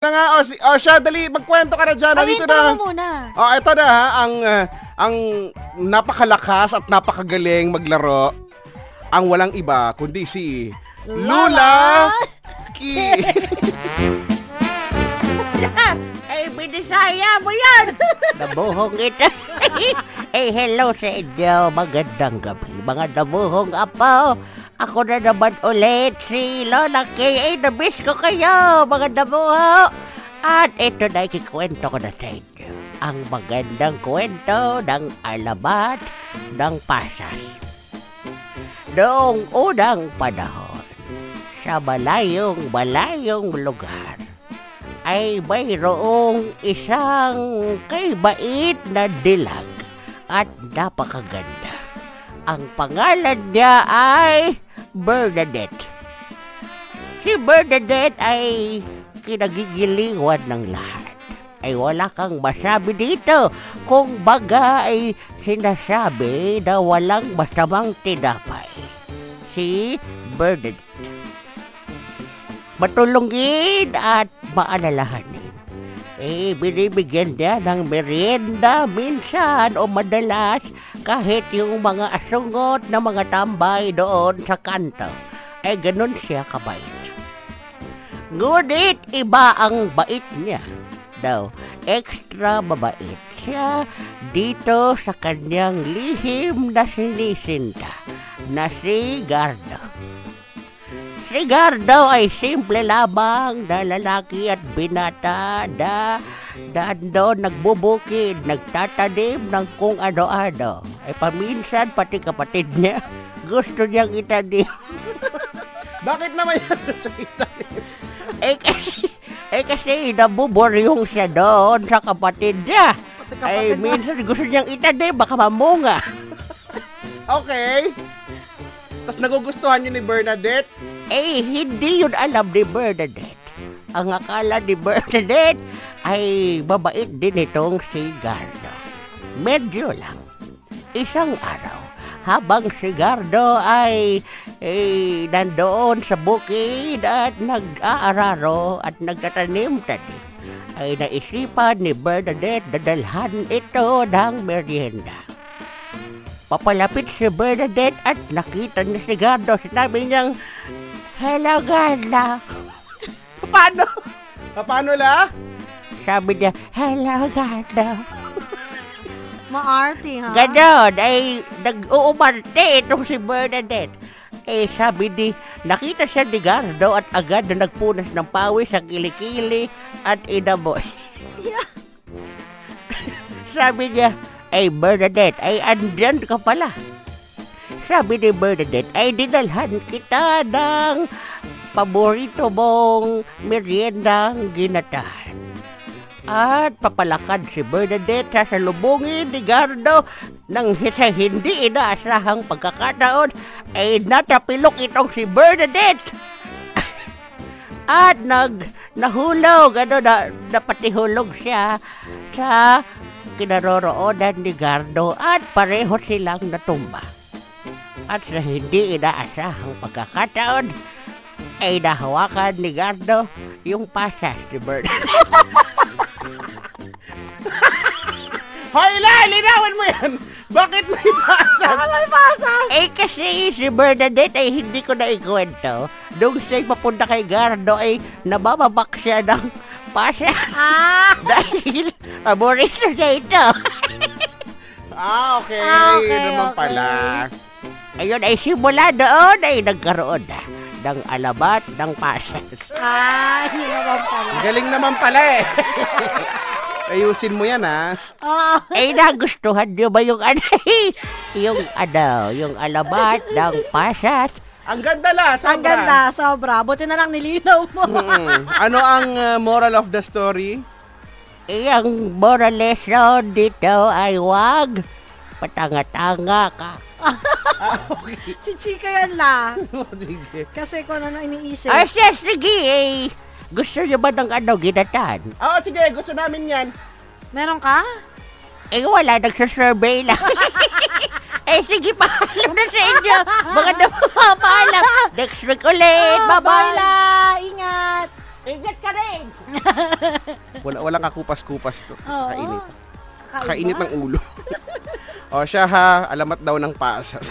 na nga, o, si, o siya, dali, magkwento ka na dyan. Nandito Pahinto na. muna. O, ito na ha, ang, uh, ang napakalakas at napakagaling maglaro. Ang walang iba, kundi si Lula Ki. Ay, binisaya mo yan! Nabuhong ito. eh, hello sa inyo. Magandang gabi, mga nabuhong apo. Ako na naman ulit, si Lola Kay. Ay, namiss ko kayo, mga nabuho. At ito na ikikwento ko na sa inyo. Ang magandang kwento ng alamat ng pasas. Noong unang panahon, sa malayong malayong lugar, ay mayroong isang kaibait na dilag at napakaganda. Ang pangalan niya ay Bernadette. Si Bernadette ay kinagigiliwan ng lahat. Ay wala kang masabi dito kung baga ay sinasabi na walang masamang tinapay. Si Bernadette matulungin at maalalahanin. Eh, binibigyan niya ng merienda minsan o madalas kahit yung mga asungot na mga tambay doon sa kanto. Eh, ganun siya kabait. Ngunit iba ang bait niya. Daw, extra mabait siya dito sa kanyang lihim na sinisinta na si Gardo. Si Gardo ay simple lamang na lalaki at binata na dando nagbubukid, nagtatanim ng kung ano-ano. Ay paminsan pati kapatid niya gusto niyang itanim. Bakit naman yan sa italim? eh kasi, eh kasi nabuburyong siya doon sa kapatid niya. Ay minsan gusto niyang itanim, baka mamunga. Okay. Tapos nagugustuhan yun ni Bernadette. Eh, hindi yun alam ni Bernadette. Ang akala ni Bernadette ay babait din itong si Gardo. Medyo lang. Isang araw, habang si Gardo ay eh, nandoon sa bukid at nag-aararo at nagtatanim-tanim, ay naisipan ni Bernadette na dalhan ito ng merienda. Papalapit si Bernadette at nakita niya si Gardo. Sinabi niyang, Hello, Gardo. Paano? Paano la? Sabi niya, Hello, Gardo. Maarte, ha? Ganon, ay nag-uumarte itong si Bernadette. Eh, sabi ni, nakita siya ni Gardo at agad na nagpunas ng pawis sa kilikili at inamoy. sabi niya, ay Bernadette, ay andyan ka pala. Sabi ni Bernadette, ay dinalhan kita ng paborito mong meriendang ginatahan. At papalakad si Bernadette sa salubungin ni Gardo nang sa hindi inaasahang pagkakataon ay natapilok itong si Bernadette. At nag nahulog, ano, na, napatihulog siya sa kinaroroonan ni Gardo at pareho silang natumba. At sa hindi inaasahang pagkakataon, ay nahawakan ni Gardo yung pasas ni Bernadette. Hoy la, linawin mo yan. Bakit may pasas? May pasas! eh kasi si Bernadette ay hindi ko na ikwento. Nung siya'y papunta kay Gardo ay nabababak siya ng pasas. Ah! Dahil paborito niya ito. Ah, okay. Ah, okay, naman okay. pala. Ayun ay simula doon ay nagkaroon na ng alabat ng pasas. Ah, yun naman pala. Galing naman pala eh. Ayusin mo yan ha. Ah, Ay nagustuhan niyo ba yung ano? yung ano, yung alabat ng pasas? Ang ganda la, sobra. ang ganda, sobra. Buti na lang nilinaw mo. Mm. Ano ang uh, moral of the story? Eh, ang moral lesson dito ay wag patanga-tanga ka. si Chika yan la. Sige. Kasi kung ano iniisip. Ay, siya, sige eh. Gusto niyo ba ng ano, ginatan? Oo, sige. Gusto namin yan. Meron ka? Eh, wala, nagsasurvey lang. eh, sige, paalam na sa inyo. Mga napapaalam. Next week ulit. Ah, bye Bye-bye. la. Ingat. Ingat ka rin! Wala, walang kakupas-kupas to. Oo. Kainit. Kakaiba. Kainit ng ulo. O siya ha, alamat daw ng pasas.